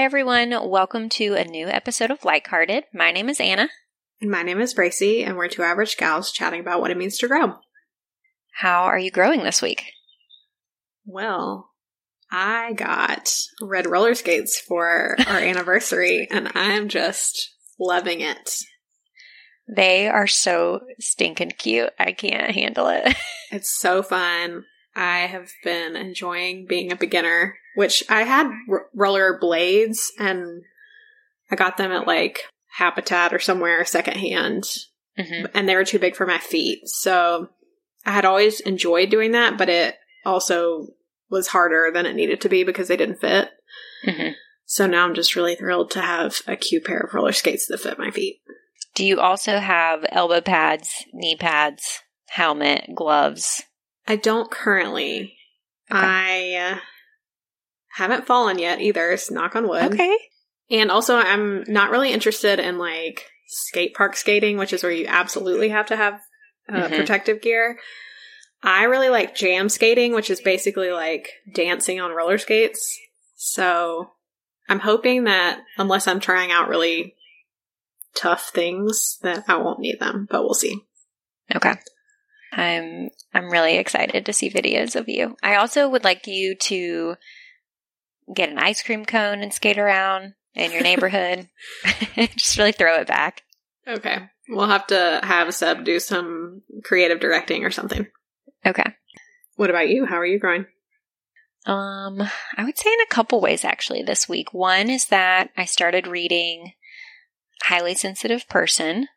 Hi, everyone. Welcome to a new episode of Likehearted. My name is Anna. And my name is Bracey, and we're two average gals chatting about what it means to grow. How are you growing this week? Well, I got red roller skates for our anniversary, and I'm just loving it. They are so stinking cute. I can't handle it. It's so fun. I have been enjoying being a beginner, which I had r- roller blades, and I got them at like Habitat or somewhere secondhand, hmm and they were too big for my feet. So I had always enjoyed doing that, but it also was harder than it needed to be because they didn't fit. hmm So now I'm just really thrilled to have a cute pair of roller skates that fit my feet. Do you also have elbow pads, knee pads, helmet, gloves? I don't currently. Okay. I uh, haven't fallen yet either. So knock on wood. Okay. And also, I'm not really interested in like skate park skating, which is where you absolutely have to have uh, Mhm. protective gear. I really like jam skating, which is basically like dancing on roller skates. So I'm hoping that unless I'm trying out really tough things, that I won't need them, but we'll see. Okay. I'm I'm really excited to see videos of you. I also would like you to get an ice cream cone and skate around in your neighborhood. Just really throw it back. Okay. We'll have to have Seb do some creative directing or something. Okay. What about you? How are you growing? Um, I would say in a couple ways actually this week. One is that I started reading Highly Sensitive Person,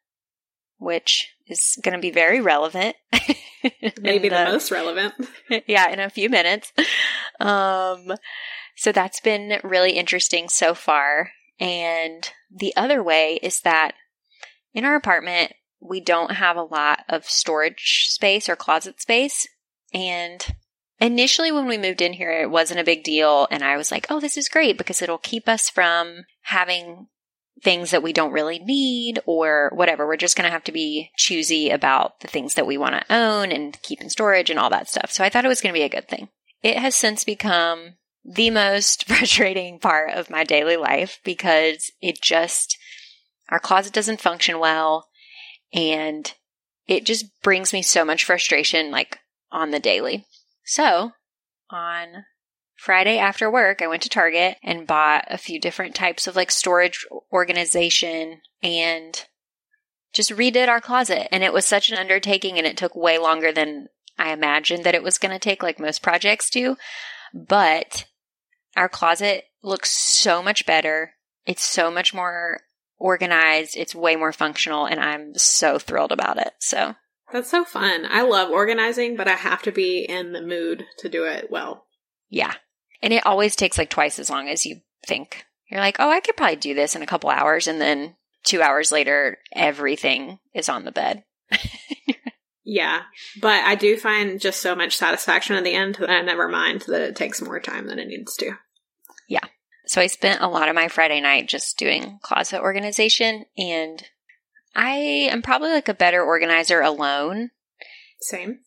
which is going to be very relevant. Maybe in the most relevant. yeah, in a few minutes. Um, so that's been really interesting so far. And the other way is that in our apartment, we don't have a lot of storage space or closet space. And initially, when we moved in here, it wasn't a big deal. And I was like, oh, this is great because it'll keep us from having things that we don't really need or whatever. We're just going to have to be choosy about the things that we want to own and keep in storage and all that stuff. So I thought it was going to be a good thing. It has since become the most frustrating part of my daily life because it just, our closet doesn't function well and it just brings me so much frustration like on the daily. So on Friday after work, I went to Target and bought a few different types of like storage organization and just redid our closet. And it was such an undertaking and it took way longer than I imagined that it was going to take, like most projects do. But our closet looks so much better. It's so much more organized. It's way more functional and I'm so thrilled about it. So That's so fun. I love organizing, but I have to be in the mood to do it well. Yeah. And it always takes like twice as long as you think. You're like, oh, I could probably do this in a couple hours. And then two hours later, everything is on the bed. Yeah, but I do find just so much satisfaction at the end that I never mind that it takes more time than it needs to. Yeah. So I spent a lot of my Friday night just doing closet organization. And I am probably like a better organizer alone. Same.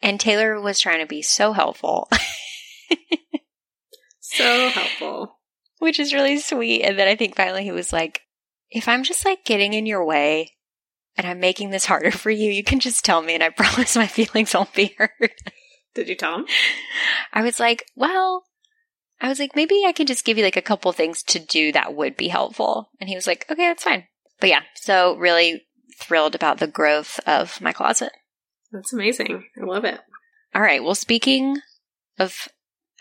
And Taylor was trying to be so helpful, So helpful. which is really sweet. And then I think finally he was like, if I'm just like getting in your way and I'm making this harder for you, you can just tell me and I promise my feelings won't be hurt. Did you tell him? I was like, well, I was like, maybe I can just give you like a couple things to do that would be helpful. And he was like, okay, that's fine. But yeah, so really thrilled about the growth of my closet. That's amazing. I love it. All right. Well, speaking of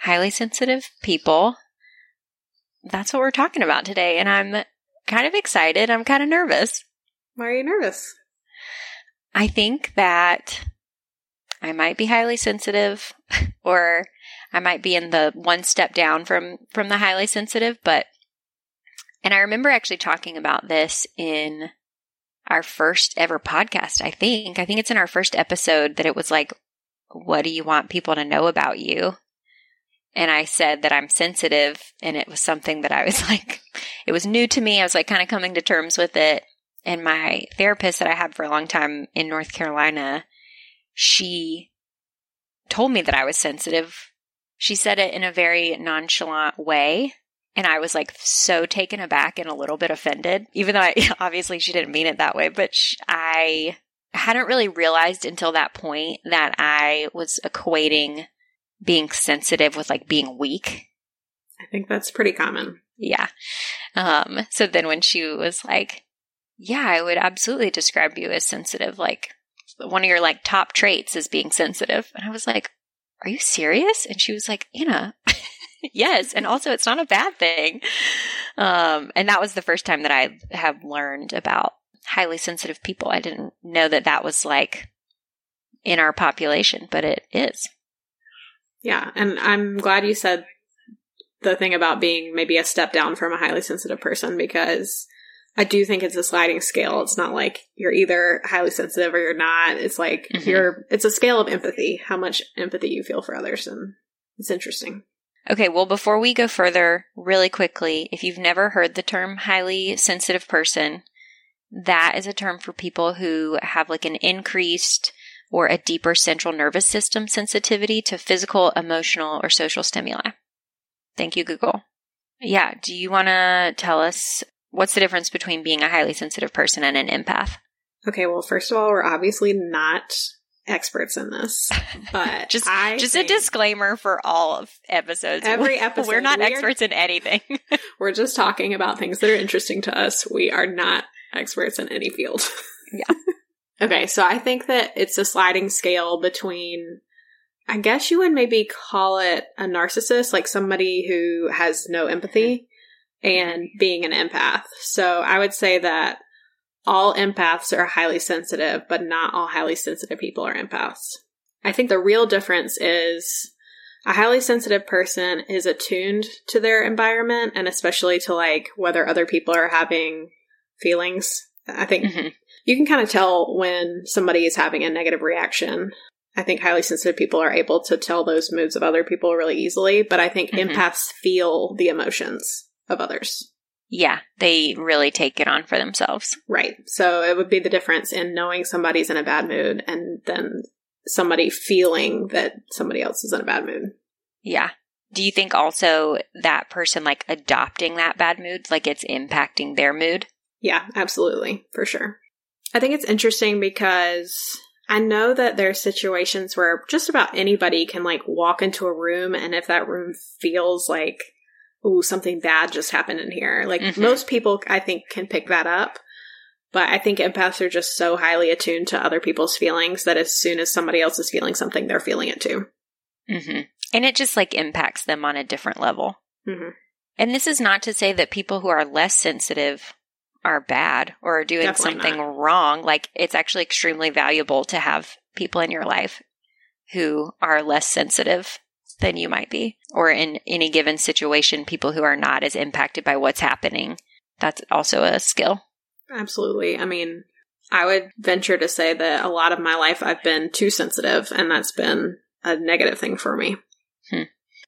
highly sensitive people, that's what we're talking about today. And I'm kind of excited. I'm kind of nervous. Why are you nervous? I think that I might be highly sensitive or I might be in the one step down from from the highly sensitive, but and I remember actually talking about this in our first ever podcast, I think. I think it's in our first episode that it was like what do you want people to know about you? And I said that I'm sensitive and it was something that I was like it was new to me. I was like kind of coming to terms with it. And my therapist that I had for a long time in North Carolina, she told me that I was sensitive. She said it in a very nonchalant way. And I was like so taken aback and a little bit offended, even though I, obviously she didn't mean it that way. But sh- I hadn't really realized until that point that I was equating being sensitive with like being weak. I think that's pretty common. Yeah. Um, so then when she was like, yeah, I would absolutely describe you as sensitive. Like one of your like top traits is being sensitive. And I was like, are you serious? And she was like, Anna, yes. And also it's not a bad thing. Um, and that was the first time that I have learned about highly sensitive people. I didn't know that that was like in our population, but it is. Yeah. And I'm glad you said the thing about being maybe a step down from a highly sensitive person because I do think it's a sliding scale. It's not like you're either highly sensitive or you're not. It's like mm-hmm. you're, it's a scale of empathy, how much empathy you feel for others. And it's interesting. Okay, well, before we go further, really quickly, if you've never heard the term highly sensitive person, that is a term for people who have like an increased or a deeper central nervous system sensitivity to physical, emotional, or social stimuli. Thank you, Google. Yeah, do you want to tell us what's the difference between being a highly sensitive person and an empath? Okay, well, first of all, we're obviously not experts in this, but just I just a disclaimer for all of episodes. Every episode, we're not we experts are, in anything. we're just talking about things that are interesting to us. We are not experts in any field. Yeah. okay, so I think that it's a sliding scale between I guess you would maybe call it a narcissist, like somebody who has no empathy and being an empath. So I would say that all empaths are highly sensitive, but not all highly sensitive people are empaths. I think the real difference is a highly sensitive person is attuned to their environment and especially to like whether other people are having feelings. I think mm-hmm. You can kind of tell when somebody is having a negative reaction. I think highly sensitive people are able to tell those moods of other people really easily, but I think mm-hmm. empaths feel the emotions of others. Yeah, they really take it on for themselves. Right. So it would be the difference in knowing somebody's in a bad mood and then somebody feeling that somebody else is in a bad mood. Yeah. Do you think also that person like adopting that bad mood, like it's impacting their mood? Yeah, absolutely. For sure. I think it's interesting because I know that there are situations where just about anybody can like walk into a room and if that room feels like ooh, something bad just happened in here. Like mm-hmm. most people, I think, can pick that up. But I think empaths are just so highly attuned to other people's feelings that as soon as somebody else is feeling something, they're feeling it too. Mm-hmm. And it just like impacts them on a different level. Mm-hmm. And this is not to say that people who are less sensitive are bad or are doing Definitely something not. wrong. Like it's actually extremely valuable to have people in your life who are less sensitive than you might be, or in any given situation, people who are not as impacted by what's happening. That's also a skill. Absolutely. I mean, I would venture to say that a lot of my life I've been too sensitive, and that's been a negative thing for me. Hmm.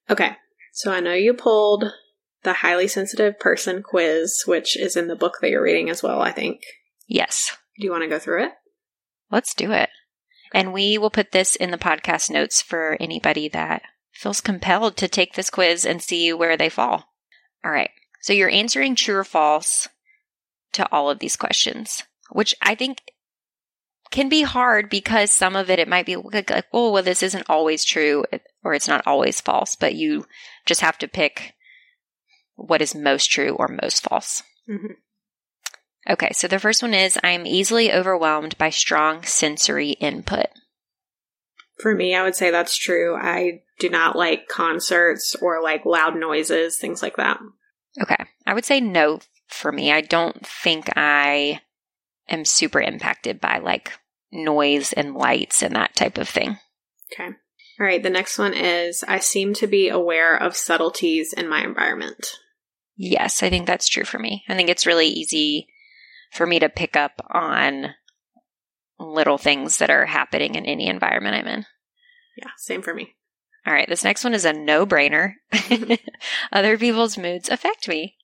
Okay. So I know you pulled the highly sensitive person quiz, which is in the book that you're reading as well, I think. Yes. Do you want to go through it? Let's do it. And we will put this in the podcast notes for anybody that feels compelled to take this quiz and see where they fall. All right. So you're answering true or false to all of these questions, which I think can be hard because some of it, it might be like, oh, well, this isn't always true or it's not always false, but you just have to pick what is most true or most false. Mm-hmm. Okay, so the first one is I am easily overwhelmed by strong sensory input. For me, I would say that's true. I do not like concerts or like loud noises, things like that. Okay. I would say no for me. I don't think I am super impacted by like noise and lights and that type of thing. Okay. All right. The next one is I seem to be aware of subtleties in my environment. Yes, I think that's true for me. I think it's really easy for me to pick up on little things that are happening in any environment I'm in. Yeah, same for me. All right, this next one is a no brainer. Other people's moods affect me.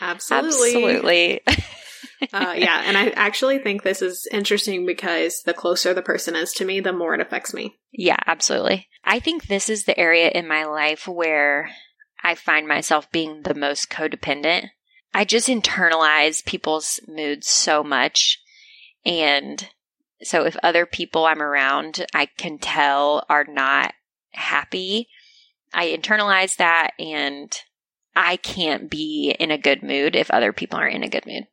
Absolutely. Absolutely. uh, yeah, and I actually think this is interesting because the closer the person is to me, the more it affects me. Yeah, absolutely. I think this is the area in my life where I find myself being the most codependent. I just internalize people's moods so much. And so if other people I'm around, I can tell are not happy, I internalize that and I can't be in a good mood if other people aren't in a good mood.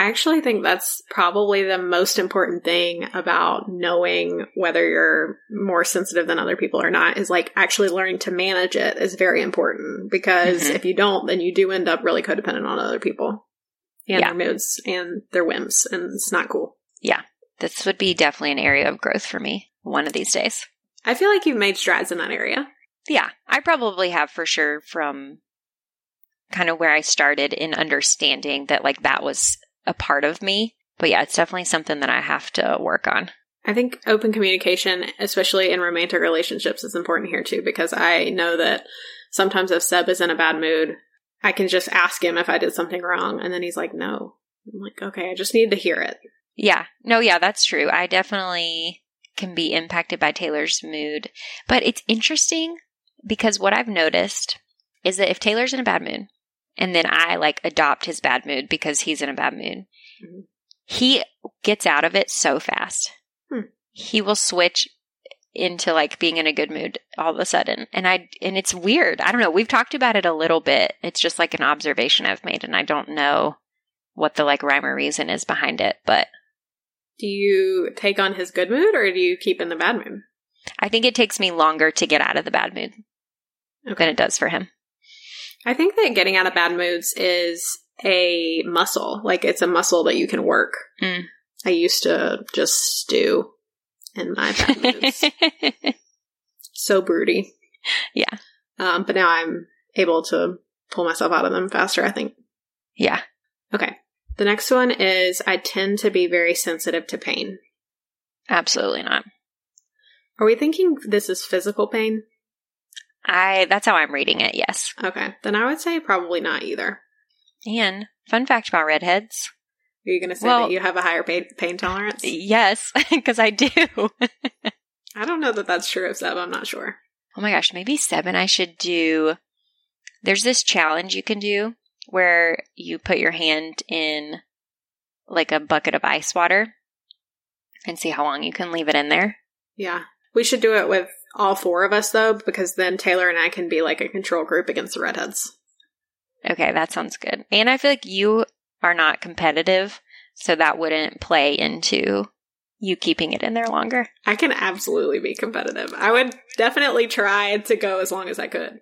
I actually think that's probably the most important thing about knowing whether you're more sensitive than other people or not is like actually learning to manage it is very important because Mhm. if you don't, then you do end up really codependent on other people and Yeah. their moods and their whims, and it's not cool. Yeah. This would be definitely an area of growth for me one of these days. I feel like you've made strides in that area. Yeah, I probably have for sure from kind of where I started in understanding that like that was a part of me. But yeah, it's definitely something that I have to work on. I think open communication, especially in romantic relationships, is important here too because I know that sometimes if Seb is in a bad mood, I can just ask him if I did something wrong, and then he's like, "No." I'm like, "Okay, I just need to hear it." Yeah. No, yeah, that's true. I definitely can be impacted by Taylor's mood. But it's interesting because what I've noticed is that if Taylor's in a bad mood and then I like adopt his bad mood because he's in a bad mood, Mhm. he gets out of it so fast. Hmm. He will switch into like being in a good mood all of a sudden. And I and it's weird. I don't know. We've talked about it a little bit. It's just like an observation I've made and I don't know what the like rhyme or reason is behind it, but Do you take on his good mood or do you keep in the bad mood? I think it takes me longer to get out of the bad mood than it does for him. I think that getting out of bad moods is a muscle. Like it's a muscle that you can work. Mm. I used to just stew in my bad moods. so broody. Yeah. Um, but now I'm able to pull myself out of them faster, I think. yeah. Okay. The next one is I tend to be very sensitive to pain. Absolutely not. Are we thinking this is physical pain? I that's how I'm reading it, yes. Okay. Then I would say probably not either. And fun fact about redheads. Are you going to say Well- that you have a higher pain, pain tolerance? Yes, because I do. I don't know that that's true of Seb. I'm not sure. Oh my gosh, maybe seven I should do there's this challenge you can do where you put your hand in like a bucket of ice water and see how long you can leave it in there. Yeah. We should do it with all four of us, though, because then Taylor and I can be like a control group against the redheads. Okay, that sounds good. And I feel like you are not competitive, so that wouldn't play into you keeping it in there longer. I can absolutely be competitive. I would definitely try to go as long as I could.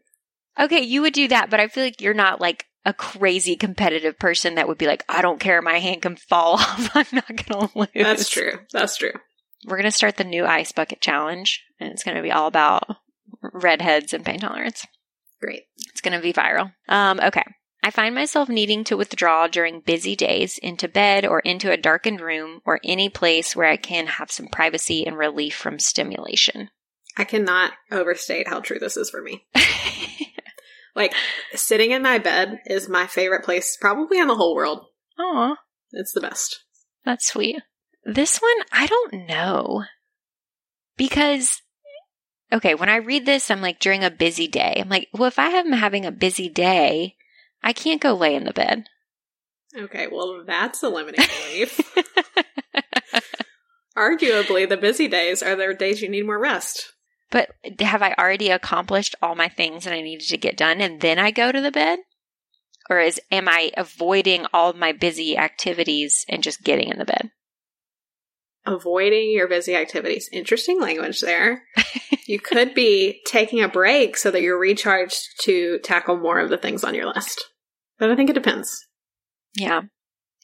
Okay, you would do that, but I feel like you're not like a crazy competitive person that would be like, I don't care, my hand can fall off. I'm not going to lose. That's true. That's true. We're going to start the new ice bucket challenge, and it's going to be all about redheads and pain tolerance. Great. It's going to be viral. Um, okay. I find myself needing to withdraw during busy days into bed or into a darkened room or any place where I can have some privacy and relief from stimulation. I cannot overstate how true this is for me. Like, sitting in my bed is my favorite place, probably in the whole world. Aw, It's the best. that's sweet. This one, I don't know. Because, okay, when I read this, I'm like, during a busy day. I'm like, well, if I am having a busy day, I can't go lay in the bed. Okay, well, that's a limiting belief. Arguably, the busy days are the days you need more rest. But have I already accomplished all my things that I needed to get done and then I go to the bed? Or is am I avoiding all my busy activities and just getting in the bed? Avoiding your busy activities. Interesting language there. you could be taking a break so that you're recharged to tackle more of the things on your list. But I think it depends. Yeah.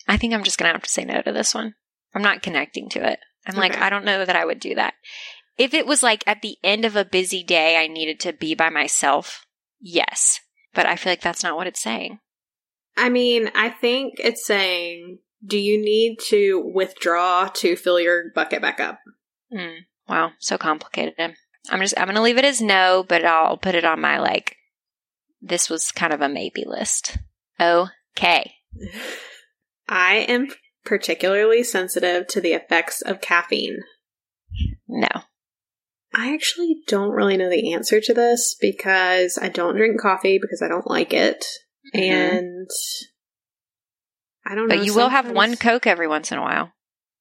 I think I'm just going to have to say no to this one. I'm not connecting to it. I'm like, I don't know that I would do that. If it was like at the end of a busy day, I needed to be by myself, yes. But I feel like that's not what it's saying. I mean, I think it's saying, do you need to withdraw to fill your bucket back up? Mm, wow, so complicated. I'm just I'm gonna leave it as no, but I'll put it on my like. This was kind of a maybe list. Okay. I am particularly sensitive to the effects of caffeine. No. I actually don't really know the answer to this because I don't drink coffee because I don't like it. Mhm. And I don't know. But you will have one Coke every once in a while.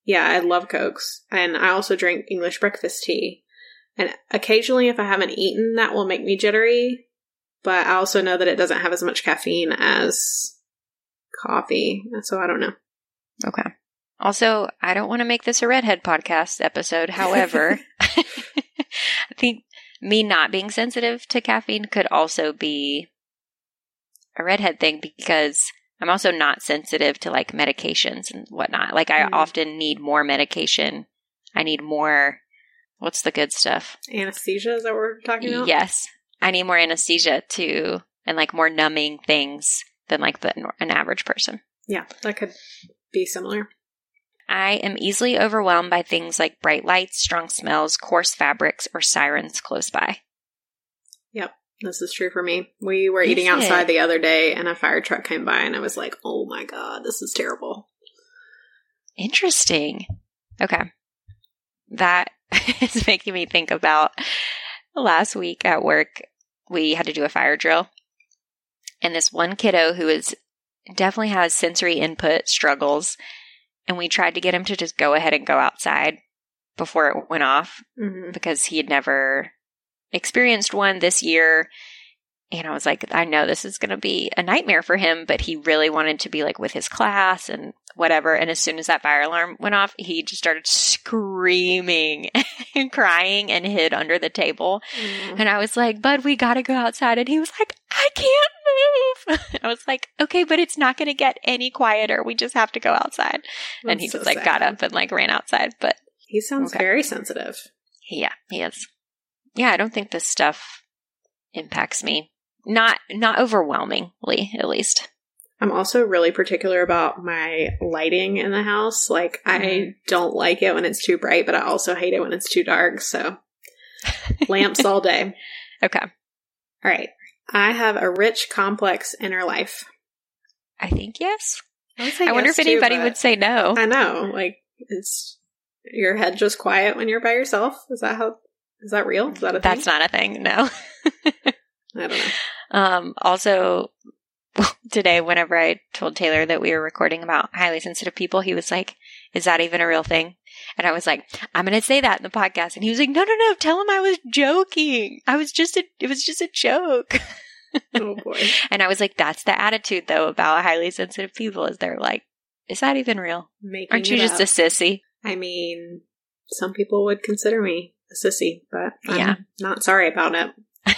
Yeah, I love Cokes. And I also drink English breakfast tea. And occasionally, if I haven't eaten, that will make me jittery. But I also know that it doesn't have as much caffeine as coffee. So I don't know. Okay. Also, I don't want to make this a redhead podcast episode. However, I think me not being sensitive to caffeine could also be a redhead thing because I'm also not sensitive to like medications and whatnot. Like, I Mhm. often need more medication. I need more. What's the good stuff? Anesthesia, is that what we're talking about? Yes. I need more anesthesia too, and like more numbing things than like the, an average person. Yeah, that could be similar. I am easily overwhelmed by things like bright lights, strong smells, coarse fabrics, or sirens close by. This is true for me. We were eating it? outside the other day and a fire truck came by and I was like, oh my god, this is terrible. Interesting. Okay. That is making me think about last week at work. We had to do a fire drill. And this one kiddo who is definitely has sensory input struggles. And we tried to get him to just go ahead and go outside before it went off. hmm because he had never experienced one this year. And I was like, I know this is going to be a nightmare for him, but he really wanted to be like with his class and whatever. And as soon as that fire alarm went off, he just started screaming and crying and hid under the table. Mm. And I was like, Bud, we got to go outside. And he was like, I can't move. I was like, okay, but it's not going to get any quieter. We just have to go outside. and he just like got up and like ran outside. But He sounds Okay. very sensitive. yeah, he is. Yeah, I don't think this stuff impacts me. Not not overwhelmingly, at least. I'm also really particular about my lighting in the house. Like, I Mhm. don't like it when it's too bright, but I also hate it when it's too dark. So, lamps all day. Okay. All right. I have a rich, complex inner life. I think yes. I, I wonder yes, if anybody but would say no. I know. Like, it's your head just quiet when you're by yourself. Is that how? Is that real? Is that a thing? That's not a thing, no. I don't know. Um also today whenever I told Taylor that we were recording about highly sensitive people, he was like, "Is that even a real thing?" And I was like, "I'm going to say that in the podcast." And he was like, "No, no, no, tell him I was joking. I was just a it was just a joke." Oh boy. And I was like, that's the attitude though about highly sensitive people is they're like, is that even real? Making Aren't you just up. a sissy? I mean, some people would consider me a sissy, but I'm Yeah. not sorry about it.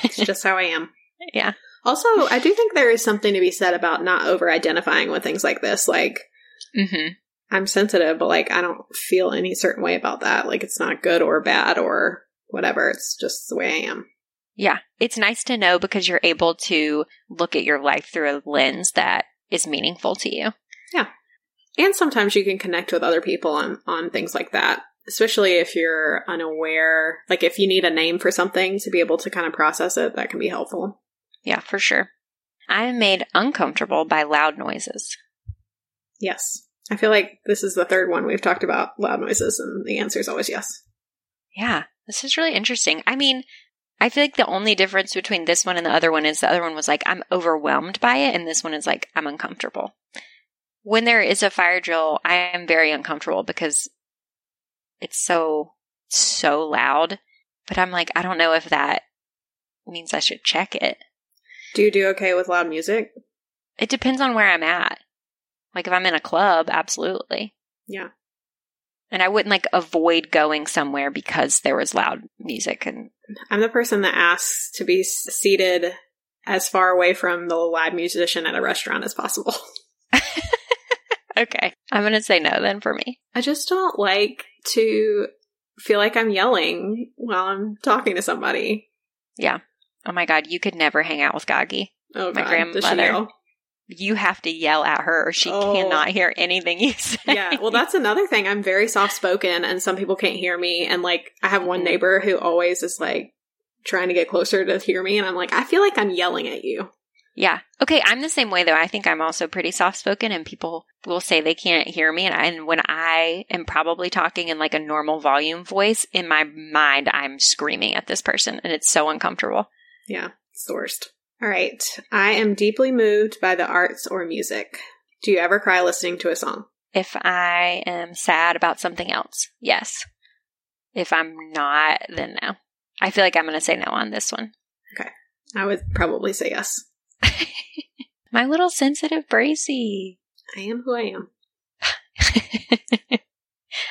It's just how I am. yeah. Also, I do think there is something to be said about not over identifying with things like this. Like, hmm I'm sensitive, but like, I don't feel any certain way about that. Like, it's not good or bad or whatever. It's just the way I am. Yeah. It's nice to know because you're able to look at your life through a lens that is meaningful to you. Yeah. And sometimes you can connect with other people on, on things like that, especially if you're unaware. Like, if you need a name for something to be able to kind of process it, that can be helpful. Yeah, for sure. I am made uncomfortable by loud noises. Yes. I feel like this is the third one we've talked about loud noises, and the answer is always yes. Yeah. This is really interesting. I mean, I feel like the only difference between this one and the other one is the other one was like, I'm overwhelmed by it, and this one is like, I'm uncomfortable. When there is a fire drill, I am very uncomfortable because it's so, so loud. But I'm like, I don't know if that means I should check it. Do you do okay with loud music? It depends on where I'm at. Like if I'm in a club, absolutely. Yeah. And I wouldn't like avoid going somewhere because there was loud music and I'm the person that asks to be seated as far away from the live musician at a restaurant as possible. Okay. I'm going to say no then for me. I just don't like to feel like I'm yelling while I'm talking to somebody. Yeah. Oh my God, you could never hang out with Gagi. Oh, My God. Grandmother. You have to yell at her or she Oh. cannot hear anything you say. yeah, well, that's another thing. I'm very soft spoken, and some people can't hear me. And like, I have one Mhm. neighbor who always is like trying to get closer to hear me, and I'm like, I feel like I'm yelling at you. Yeah. Okay. I'm the same way though. I think I'm also pretty soft spoken and people will say they can't hear me. And, I, and when I am probably talking in like a normal volume voice, in my mind, I'm screaming at this person and it's so uncomfortable. Yeah, it's the worst. All right. I am deeply moved by the arts or music. Do you ever cry listening to a song? If I am sad about something else, yes. If I'm not, then no. I feel like I'm going to say no on this one. Okay. I would probably say yes. My little sensitive Bracey. I am who I am.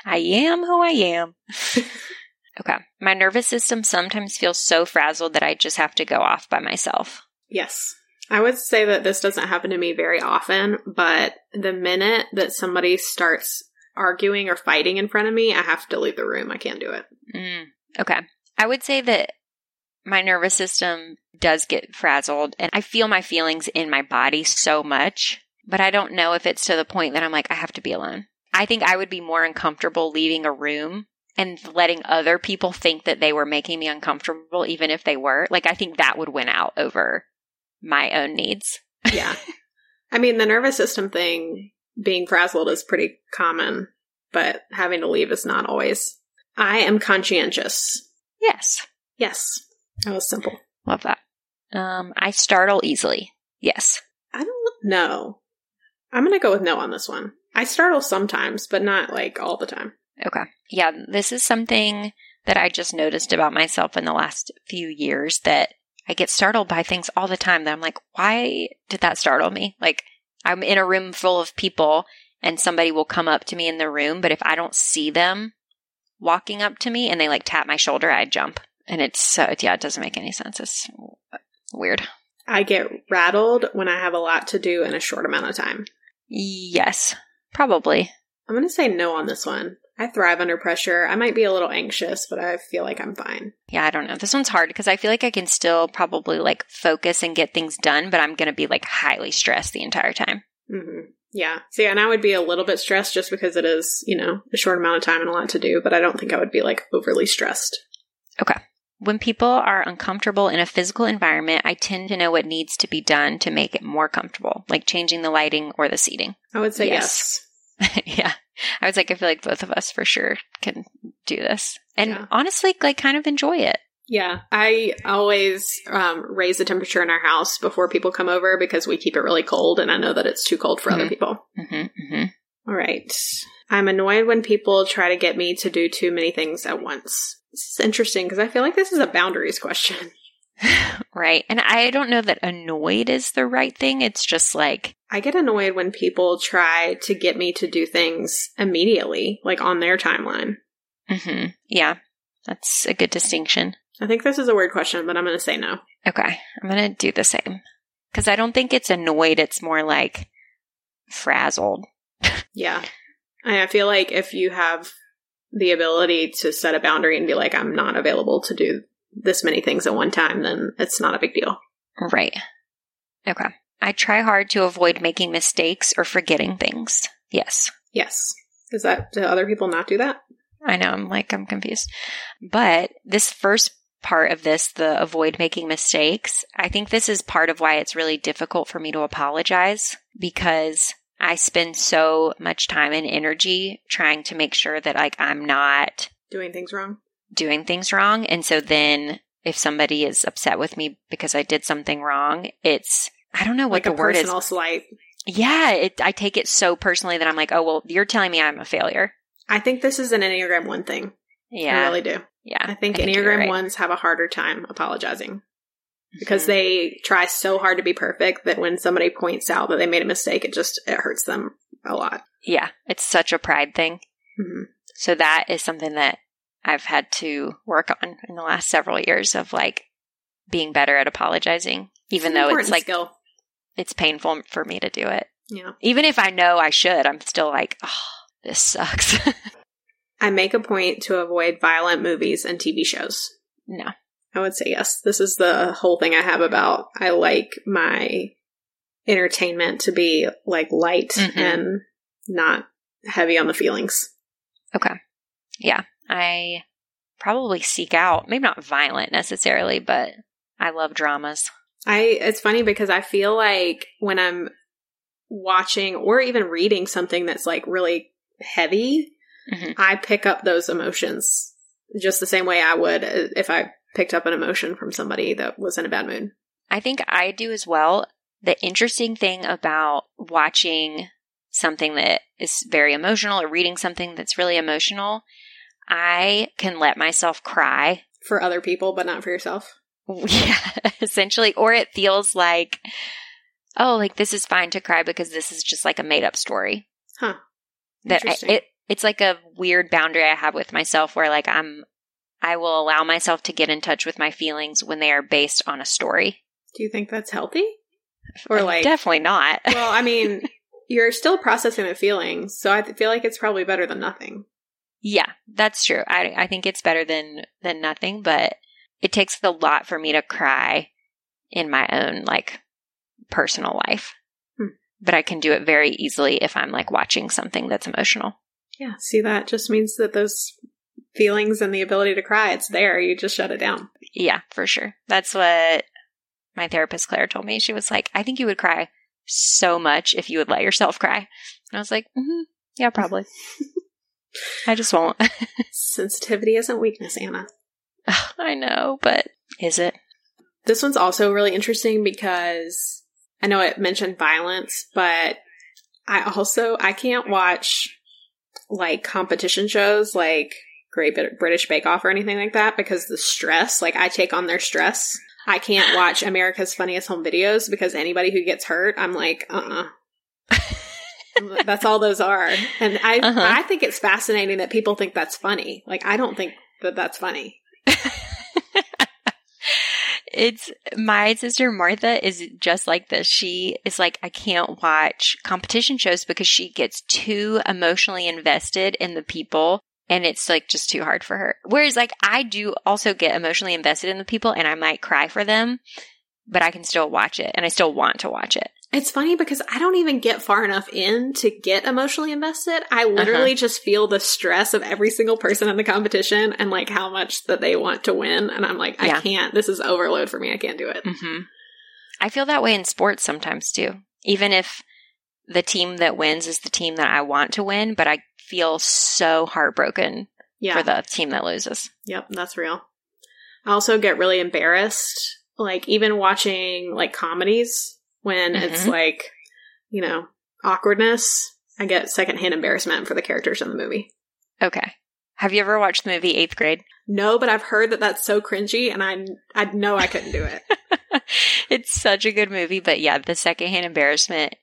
I am who I am. okay. My nervous system sometimes feels so frazzled that I just have to go off by myself. Yes. I would say that this doesn't happen to me very often, but the minute that somebody starts arguing or fighting in front of me, I have to leave the room. I can't do it. Mm, okay. I would say that my nervous system does get frazzled and I feel my feelings in my body so much, but I don't know if it's to the point that I'm like, I have to be alone. I think I would be more uncomfortable leaving a room and letting other people think that they were making me uncomfortable, even if they were. Like, I think that would win out over my own needs. Yeah. I mean, the nervous system thing, being frazzled is pretty common, but having to leave is not always. I am conscientious. Yes. Yes. That was simple. Love that. Um, I startle easily. Yes. I don't know. I'm going to go with no on this one. I startle sometimes, but not like all the time. Okay. Yeah, this is something that I just noticed about myself in the last few years that I get startled by things all the time that I'm like, why did that startle me? Like, I'm in a room full of people and somebody will come up to me in the room, but if I don't see them walking up to me and they like tap my shoulder, I jump. And it's so, yeah, it doesn't make any sense. It's weird. I get rattled when I have a lot to do in a short amount of time. Yes, probably. I'm going to say no on this one. I thrive under pressure. I might be a little anxious, but I feel like I'm fine. Yeah, I don't know. This one's hard because I feel like I can still probably like focus and get things done, but I'm going to be like highly stressed the entire time. Mm-hmm. Yeah. See, and I would be a little bit stressed just because it is, you know, a short amount of time and a lot to do, but I don't think I would be like overly stressed. Okay. When people are uncomfortable in a physical environment, I tend to know what needs to be done to make it more comfortable, like changing the lighting or the seating. I would say yes. yes. yeah. I was like, I feel like both of us for sure can do this. And Yeah. honestly, like kind of enjoy it. Yeah. I always um, raise the temperature in our house before people come over because we keep it really cold and I know that it's too cold for other Mhm. people. Mm-hmm, mm-hmm. All right. I'm annoyed when people try to get me to do too many things at once. This is interesting because I feel like this is a boundaries question. Right. And I don't know that annoyed is the right thing. It's just like, I get annoyed when people try to get me to do things immediately, like on their timeline. hmm yeah, that's a good distinction. I think this is a weird question, but I'm going to say no. Okay. I'm going to do the same. Because I don't think it's annoyed. It's more like frazzled. Yeah. I feel like if you have the ability to set a boundary and be like, I'm not available to do this many things at one time, then it's not a big deal. Right. Okay. I try hard to avoid making mistakes or forgetting things. Yes. Yes. Is that, do other people not do that? I know. I'm like, I'm confused. But this first part of this, the avoid making mistakes, I think this is part of why it's really difficult for me to apologize because I spend so much time and energy trying to make sure that like I'm not Doing things wrong? doing things wrong. And so then if somebody is upset with me because I did something wrong, it's, I don't know what like the word is. slight. Yeah, it, I take it so personally that I'm like, oh, well, you're telling me I'm a failure. I think this is an Enneagram 1 thing. Yeah. I really do. yeah. I think you're Enneagram right. ones have a harder time apologizing because they try so hard to be perfect that when somebody points out that they made a mistake, it just it hurts them a lot. yeah, it's such a pride thing. hmm So that is something that I've had to work on in the last several years of like being better at apologizing, even though it's like skill. it's painful for me to do it. Yeah, Even if I know I should, I'm still like, oh, this sucks. I make a point to avoid violent movies and TV shows. no. I would say yes. This is the whole thing I have about I like my entertainment to be like light Mhm. and not heavy on the feelings. Okay. Yeah. I probably seek out, maybe not violent necessarily, but I love dramas. I it's funny because I feel like when I'm watching or even reading something that's like really heavy, Mhm. I pick up those emotions just the same way I would uh, if I picked up an emotion from somebody that was in a bad mood. I think I do as well. The interesting thing about watching something that is very emotional or reading something that's really emotional, I can let myself cry. For other people, but not for yourself. Yeah, essentially. Or it feels like, oh, like this is fine to cry because this is just like a made up story. Huh. That I, it, it's like a weird boundary I have with myself where like I'm, I will allow myself to get in touch with my feelings when they are based on a story. Do you think that's healthy? Or like definitely not. Well, I mean, you're still processing the feelings, so I feel like it's probably better than nothing. Yeah, that's true. I I think it's better than than nothing, but it takes a lot for me to cry in my own like personal life. Hmm. But I can do it very easily if I'm like watching something that's emotional. Yeah, see that just means that those feelings and the ability to cry, it's there. You just shut it down. Yeah, for sure. That's what my therapist Claire told me. She was like, "I think you would cry so much if you would let yourself cry." And I was like, hmm "Yeah, probably." I just won't. Sensitivity isn't weakness, Anna. I know, but is it? This one's also really interesting because I know it mentioned violence, but I also I can't watch like competition shows like Great British Bake Off or anything like that because the stress, like I take on their stress. I can't watch America's Funniest Home Videos because anybody who gets hurt, I'm like, uh uh that's all those are. And I Uh-huh. I think it's fascinating that people think that's funny. Like I don't think that that's funny. it's my sister Martha is just like this. She is like, I can't watch competition shows because she gets too emotionally invested in the people and it's like just too hard for her. Whereas like I do also get emotionally invested in the people and I might cry for them, but I can still watch it and I still want to watch it. It's funny because I don't even get far enough in to get emotionally invested. I literally just feel the stress of every single person in the competition and like how much that they want to win. And I'm like, I Yeah. can't. This is overload for me. I can't do it. hmm I feel that way in sports sometimes too. Even if the team that wins is the team that I want to win, but I feel so heartbroken Yeah. for the team that loses. Yep. That's real. I also get really embarrassed, like even watching like comedies when it's Mhm. like, you know, awkwardness. I get secondhand embarrassment for the characters in the movie. Okay. Have you ever watched the movie Eighth Grade? No, but I've heard that that's so cringy and I, I know I couldn't do it. it's such a good movie, but yeah, the secondhand embarrassment,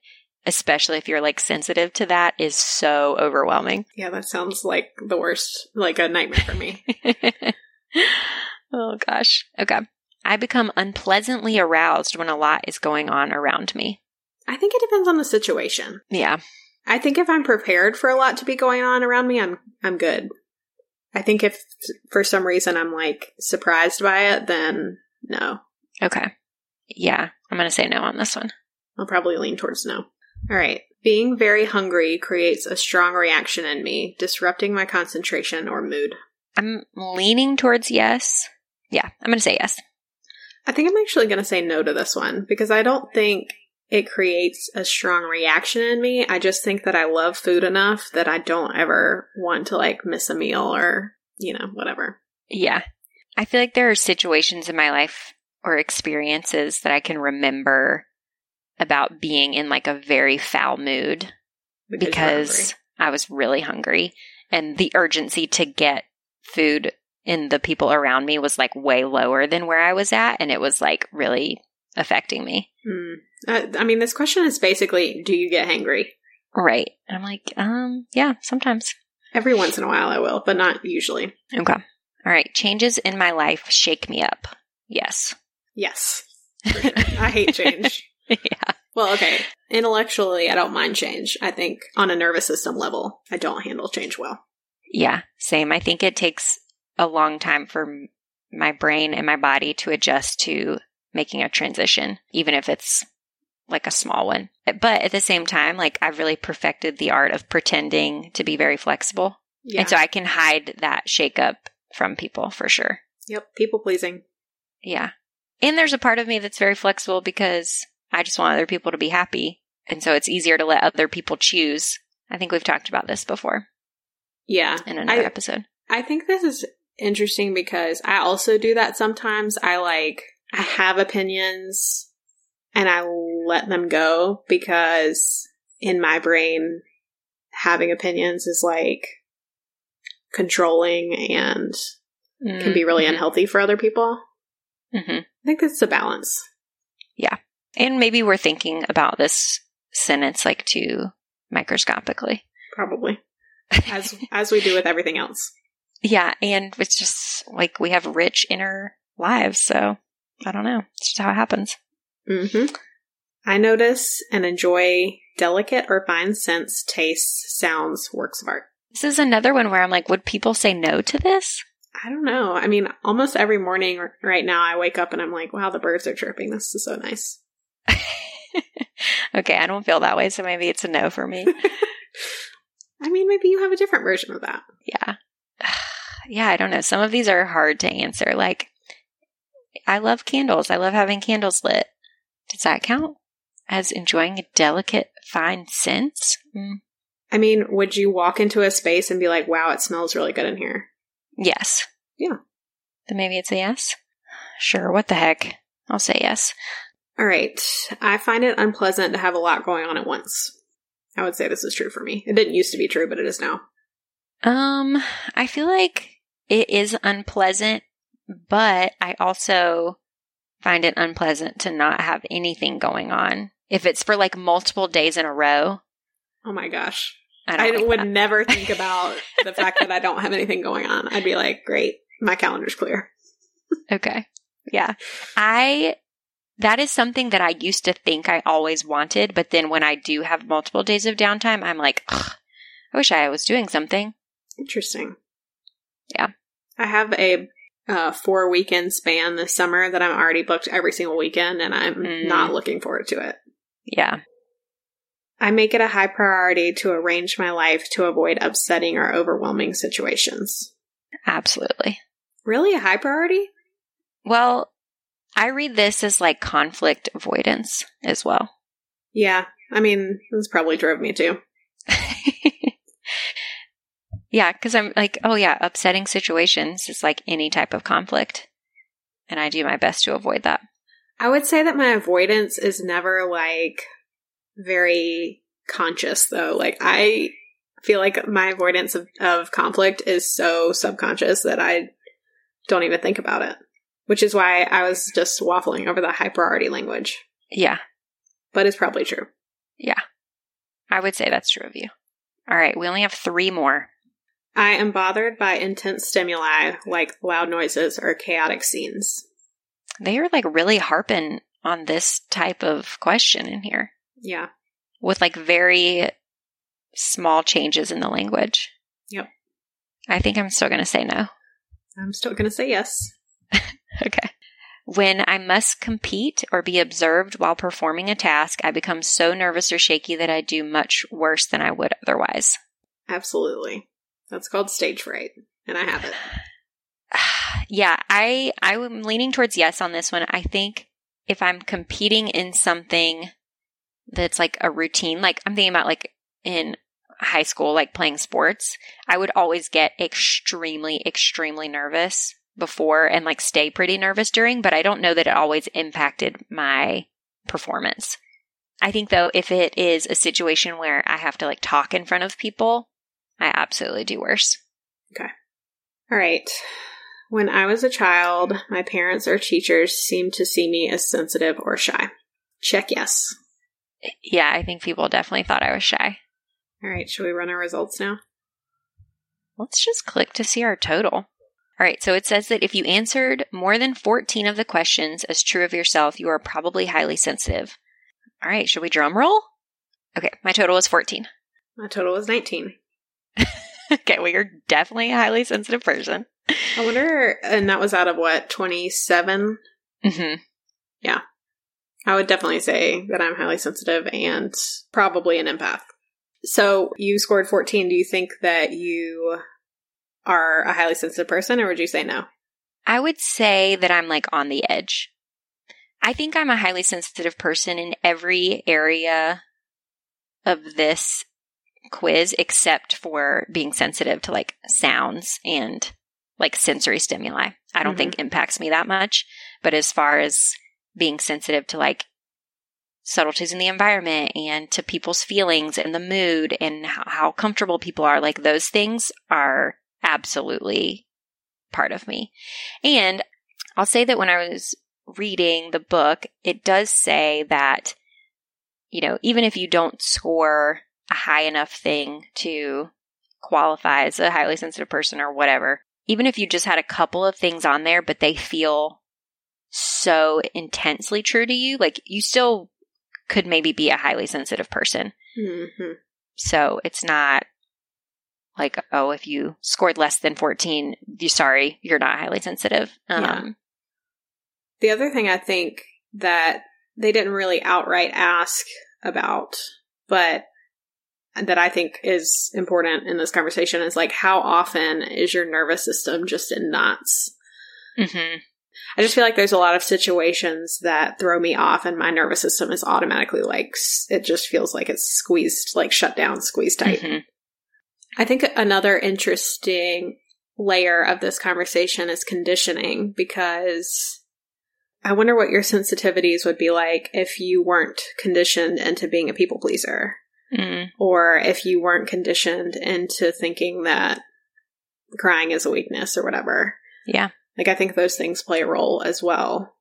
especially if you're like sensitive to that, is so overwhelming. Yeah, that sounds like the worst, like a nightmare for me. oh gosh. Okay. I become unpleasantly aroused when a lot is going on around me. I think it depends on the situation. Yeah. I think if I'm prepared for a lot to be going on around me, I'm I'm good. I think if for some reason I'm like surprised by it, then no. Okay. Yeah. I'm going to say no on this one. I'll probably lean towards no. All right. Being very hungry creates a strong reaction in me, disrupting my concentration or mood. I'm leaning towards yes. Yeah. I'm going to say yes. I think I'm actually going to say no to this one because I don't think it creates a strong reaction in me. I just think that I love food enough that I don't ever want to like miss a meal or, you know, whatever. Yeah. I feel like there are situations in my life or experiences that I can remember about being in like a very foul mood you're because I was really hungry and the urgency to get food in the people around me was like way lower than where I was at and it was like really affecting me. Hmm. I, I mean, this question is basically, do you get hangry? Right. And I'm like, um, yeah, sometimes. Every once in a while I will, but not usually. Okay. All right. Changes in my life shake me up. Yes. Yes. I hate change. Yeah. Well, okay. Intellectually, I don't mind change. I think on a nervous system level, I don't handle change well. Yeah, same. I think it takes a long time for my brain and my body to adjust to making a transition, even if it's like a small one. But at the same time, like I've really perfected the art of pretending to be very flexible. Yeah. And so I can hide that shakeup from people for sure. yep. People pleasing. Yeah. And there's a part of me that's very flexible because I just want other people to be happy. And so it's easier to let other people choose. I think we've talked about this before Yeah. in another I- episode. I think this is interesting because I also do that sometimes. I like, I have opinions and I let them go because in my brain, having opinions is like controlling and can be really unhealthy for other people. hmm I think that's a balance. And maybe we're thinking about this sentence like too microscopically. Probably. As as we do with everything else. Yeah, and it's just like we have rich inner lives, so I don't know. It's just how it happens. hmm I notice and enjoy delicate or fine scents, tastes, sounds, works of art. This is another one where I'm like, would people say no to this? I don't know. I mean, almost every morning r- right now, I wake up and I'm like, wow, the birds are chirping. This is so nice. okay, I don't feel that way, so maybe it's a no for me. I mean, maybe you have a different version of that. yeah. Yeah, I don't know. Some of these are hard to answer. Like, I love candles. I love having candles lit. Does that count as enjoying a delicate, fine scent? Mm, I mean, would you walk into a space and be like, wow, it smells really good in here? yes. Yeah. Then maybe it's a yes. Sure. What the heck? I'll say yes. All right. I find it unpleasant to have a lot going on at once. I would say this is true for me. It didn't used to be true, but it is now. Um, I feel like it is unpleasant, but I also find it unpleasant to not have anything going on. If it's for like multiple days in a row, Oh my gosh. I I, like would that. never think about the fact that I don't have anything going on. I'd be like, great, my calendar's clear. Okay. Yeah. I that is something that I used to think I always wanted, but then when I do have multiple days of downtime, I'm like, "Ugh, I wish I was doing something. Interesting. Yeah. I have a uh, four weekend span this summer that I'm already booked every single weekend, and I'm Mm. not looking forward to it. Yeah. I make it a high priority to arrange my life to avoid upsetting or overwhelming situations. Absolutely. Really, a high priority? Well, I read this as like conflict avoidance as well. Yeah. I mean, this probably drove me too. yeah, because I'm like, oh yeah, upsetting situations is like any type of conflict. And I do my best to avoid that. I would say that my avoidance is never like very conscious though. Like I feel like my avoidance of, of conflict is so subconscious that I don't even think about it. Which is why I was just waffling over the high priority language. Yeah, But it's probably true. Yeah. I would say that's true of you. All right, we only have three more. I am bothered by intense stimuli like loud noises or chaotic scenes. They are like really harping on this type of question in here Yeah. with like very small changes in the language. Yep. I think I'm still going to say no. I'm still going to say yes. Okay. When I must compete or be observed while performing a task, I become so nervous or shaky that I do much worse than I would otherwise. Absolutely. That's called stage fright. And I have it. yeah, I I'm leaning towards yes on this one. I think if I'm competing in something that's like a routine, like I'm thinking about like in high school, like playing sports, I would always get extremely, extremely nervous before and like stay pretty nervous during, but I don't know that it always impacted my performance. I think though, if it is a situation where I have to like talk in front of people, I absolutely do worse. Okay. All right. When I was a child, my parents or teachers seemed to see me as sensitive or shy. Check yes. Yeah, I think people definitely thought I was shy. All right, should we run our results now? Let's just click to see our total. All right, so it says that if you answered more than 14 of the questions as true of yourself, you are probably highly sensitive. All right, should we drum roll? Okay, my total was 14. My total was 19. okay, well, you're definitely a highly sensitive person. I wonder, and that was out of what, 27? hmm Yeah. I would definitely say that I'm highly sensitive and probably an empath. So you scored 14. Do you think that you are a highly sensitive person, or would you say no? I would say that I'm like on the edge. I think I'm a highly sensitive person in every area of this quiz except for being sensitive to like sounds and like sensory stimuli. I don't Mhm. think impacts me that much. But as far as being sensitive to like subtleties in the environment and to people's feelings and the mood and how, how comfortable people are, like those things are absolutely part of me. And I'll say that when I was reading the book, it does say that, you know, even if you don't score a high enough thing to qualify as a highly sensitive person or whatever, even if you just had a couple of things on there, but they feel so intensely true to you, like you still could maybe be a highly sensitive person. hmm So it's not like, oh, if you scored less than 14, you sorry, you're not highly sensitive. Um, Yeah. The other thing I think that they didn't really outright ask about, but that I think is important in this conversation is like how often is your nervous system just in knots? mhm. I just feel like there's a lot of situations that throw me off, and my nervous system is automatically like, it just feels like it's squeezed, like shut down, squeezed tight. Mhm. I think another interesting layer of this conversation is conditioning because I wonder what your sensitivities would be like if you weren't conditioned into being a people pleaser Mm. or if you weren't conditioned into thinking that crying is a weakness or whatever. Yeah. Like, I think those things play a role as well.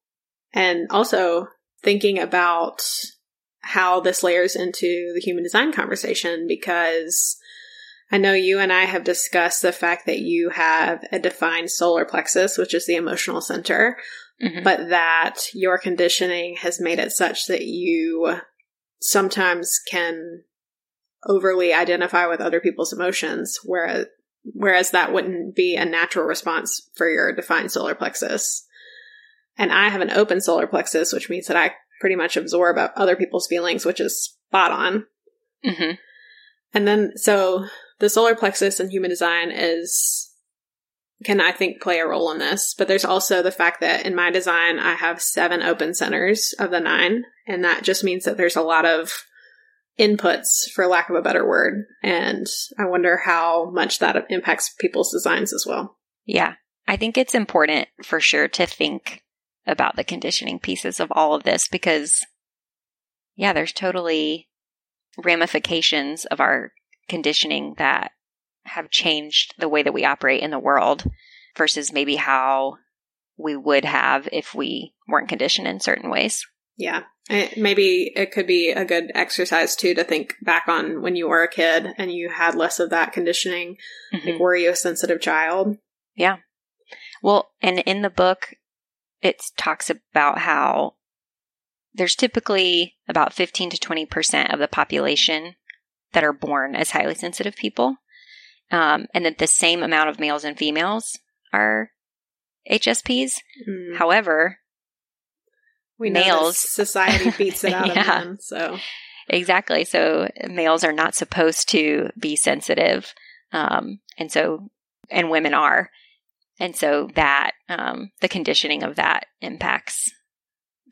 And also thinking about how this layers into the human design conversation because I know you and I have discussed the fact that you have a defined solar plexus, which is the emotional center, Mhm. but that your conditioning has made it such that you sometimes can overly identify with other people's emotions, whereas whereas that wouldn't be a natural response for your defined solar plexus. And I have an open solar plexus, which means that I pretty much absorb other people's feelings, which is spot on. Mhm. And then, so the solar plexus in human design is, can I think play a role in this, but there's also the fact that in my design, I have seven open centers of the nine. And that just means that there's a lot of inputs, for lack of a better word. And I wonder how much that impacts people's designs as well. Yeah. I think it's important for sure to think about the conditioning pieces of all of this because, yeah, there's totally ramifications of our conditioning that have changed the way that we operate in the world versus maybe how we would have if we weren't conditioned in certain ways. Yeah. Eh, Maybe it could be a good exercise too to think back on when you were a kid and you had less of that conditioning. Mhm. Like, were you a sensitive child? Yeah. Well, and in the book, it talks about how there's typically about 15 to 20% of the population that are born as highly sensitive people. Um, and that the same amount of males and females are HSPs. Mm. However, we know males- society beats it out Yeah. of men. So exactly. So males are not supposed to be sensitive. Um, and so, and women are. And so that, um, the conditioning of that impacts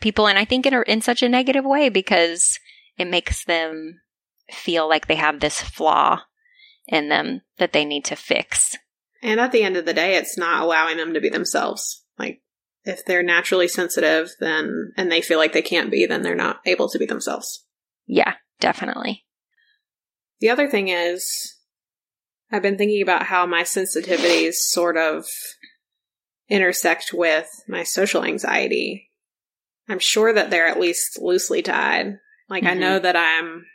people. And I think in, a, in such a negative way because it makes them feel like they have this flaw in them that they need to fix. And at the end of the day, it's not allowing them to be themselves. Like, if they're naturally sensitive, then, and they feel like they can't be, then they're not able to be themselves. Yeah, definitely. The other thing is, I've been thinking about how my sensitivities sort of intersect with my social anxiety. I'm sure that they're at least loosely tied. Like, I Mhm. know that I'm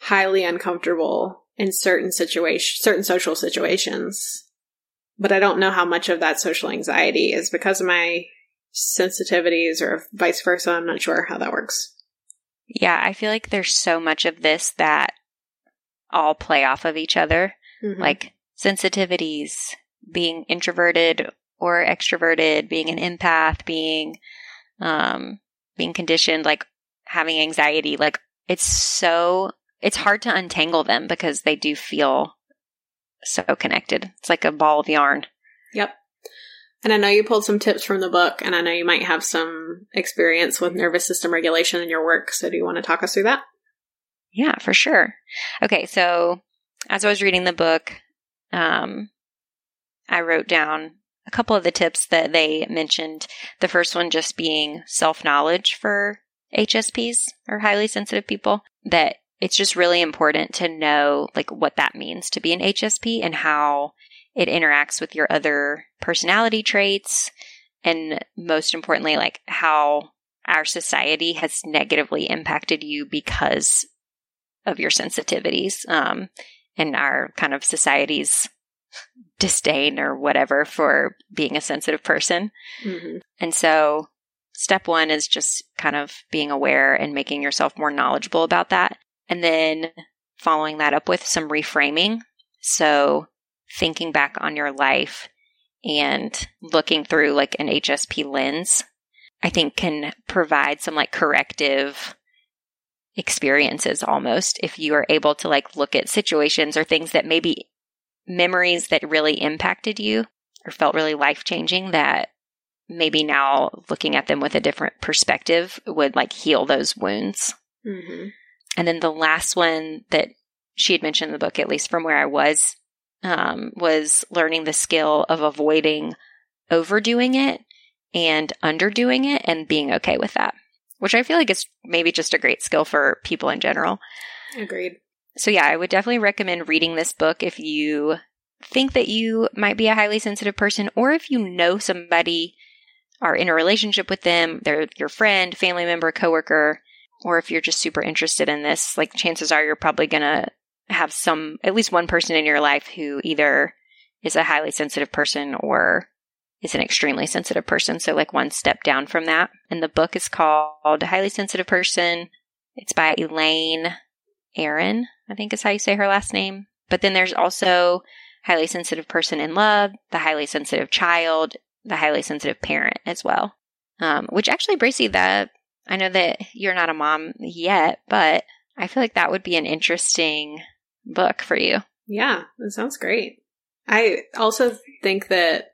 highly uncomfortable in certain situations, certain social situations, but I don't know how much of that social anxiety is because of my sensitivities or vice versa. I'm not sure how that works. Yeah, I feel like there's so much of this that all play off of each other. Mhm. like sensitivities, being introverted or extroverted, being an empath, being um being conditioned like having anxiety, like it's so it's hard to untangle them because they do feel so connected. It's like a ball of yarn. Yep. And I know you pulled some tips from the book, and I know you might have some experience with nervous system regulation in your work. So, do you want to talk us through that? Yeah, for sure. Okay, so as I was reading the book, um, I wrote down a couple of the tips that they mentioned. The first one just being self knowledge for HSPs or highly sensitive people, that it's just really important to know like what that means to be an HSP and how it interacts with your other personality traits and most importantly like how our society has negatively impacted you because of your sensitivities um, and our kind of society's disdain or whatever for being a sensitive person. Mm-hmm. And so, step one is just kind of being aware and making yourself more knowledgeable about that. And then following that up with some reframing. So, thinking back on your life and looking through like an HSP lens, I think can provide some like corrective experiences almost if you are able to like look at situations or things that maybe memories that really impacted you or felt really life changing that maybe now looking at them with a different perspective would like heal those wounds. Mm-hmm. And then the last one that she had mentioned in the book, at least from where I was, um, was learning the skill of avoiding overdoing it and underdoing it and being okay with that, which I feel like is maybe just a great skill for people in general. Agreed. So, yeah, I would definitely recommend reading this book if you think that you might be a highly sensitive person or if you know somebody are in a relationship with them, they're your friend, family member, coworker, or if you're just super interested in this, like chances are you're probably going to have some, at least one person in your life who either is a highly sensitive person or is an extremely sensitive person. So, like one step down from that. And the book is called Highly Sensitive Person. It's by Elaine Aron, I think is how you say her last name. But then there's also Highly Sensitive Person in Love, The Highly Sensitive Child, The Highly Sensitive Parent as well. Um, which actually, Bracey, that I know that you're not a mom yet, but I feel like that would be an interesting book for you. Yeah, that sounds great. I also think that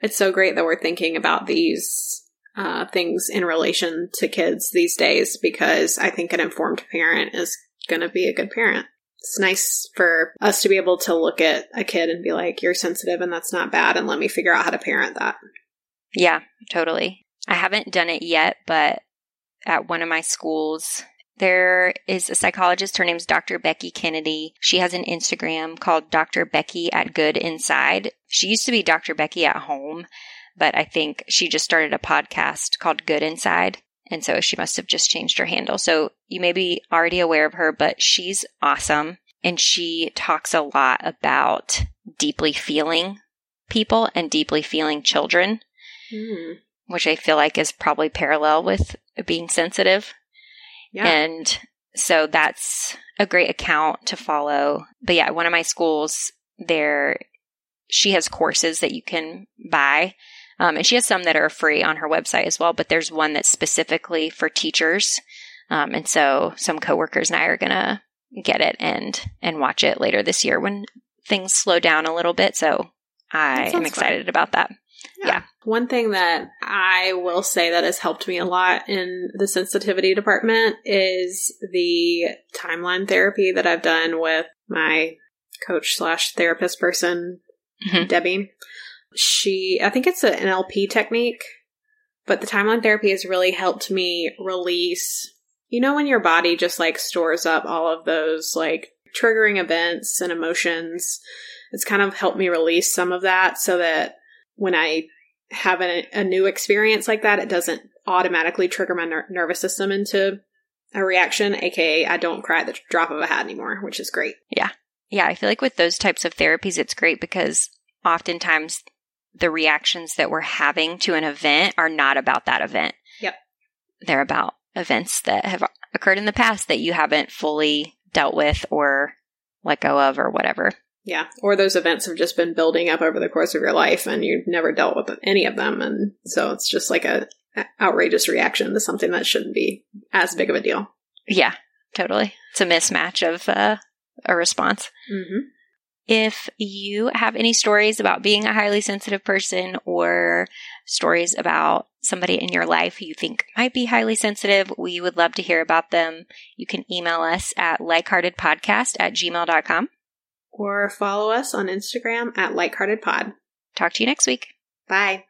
it's so great that we're thinking about these uh, things in relation to kids these days because I think an informed parent is going to be a good parent. It's nice for us to be able to look at a kid and be like, you're sensitive and that's not bad, and let me figure out how to parent that. Yeah, totally. I haven't done it yet, but at one of my schools, there is a psychologist. Her name's Dr. Becky Kennedy. She has an Instagram called Dr. Becky at Good Inside. She used to be Dr. Becky at Home, but I think she just started a podcast called Good Inside. And so she must have just changed her handle. So you may be already aware of her, but she's awesome. And she talks a lot about deeply feeling people and deeply feeling children, mm. which I feel like is probably parallel with being sensitive. Yeah. And so that's a great account to follow. But yeah, one of my schools there, she has courses that you can buy. Um, and she has some that are free on her website as well, but there's one that's specifically for teachers. Um, and so some coworkers and I are going to get it and, and watch it later this year when things slow down a little bit. So I am excited fun. about that. Yeah. yeah. One thing that I will say that has helped me a lot in the sensitivity department is the timeline therapy that I've done with my coach slash therapist person, mm-hmm. Debbie. She, I think it's an NLP technique, but the timeline therapy has really helped me release, you know, when your body just like stores up all of those like triggering events and emotions. It's kind of helped me release some of that so that when I have a, a new experience like that, it doesn't automatically trigger my ner- nervous system into a reaction, aka I don't cry at the drop of a hat anymore, which is great. Yeah. Yeah, I feel like with those types of therapies, it's great because oftentimes the reactions that we're having to an event are not about that event. Yep. They're about events that have occurred in the past that you haven't fully dealt with or let go of or whatever. Yeah. Or those events have just been building up over the course of your life and you've never dealt with any of them. And so it's just like a outrageous reaction to something that shouldn't be as big of a deal. Yeah, totally. It's a mismatch of uh, a response. Mm-hmm. If you have any stories about being a highly sensitive person or stories about somebody in your life who you think might be highly sensitive, we would love to hear about them. You can email us at likeheartedpodcast at gmail.com or follow us on Instagram at likeheartedpod. Talk to you next week. Bye.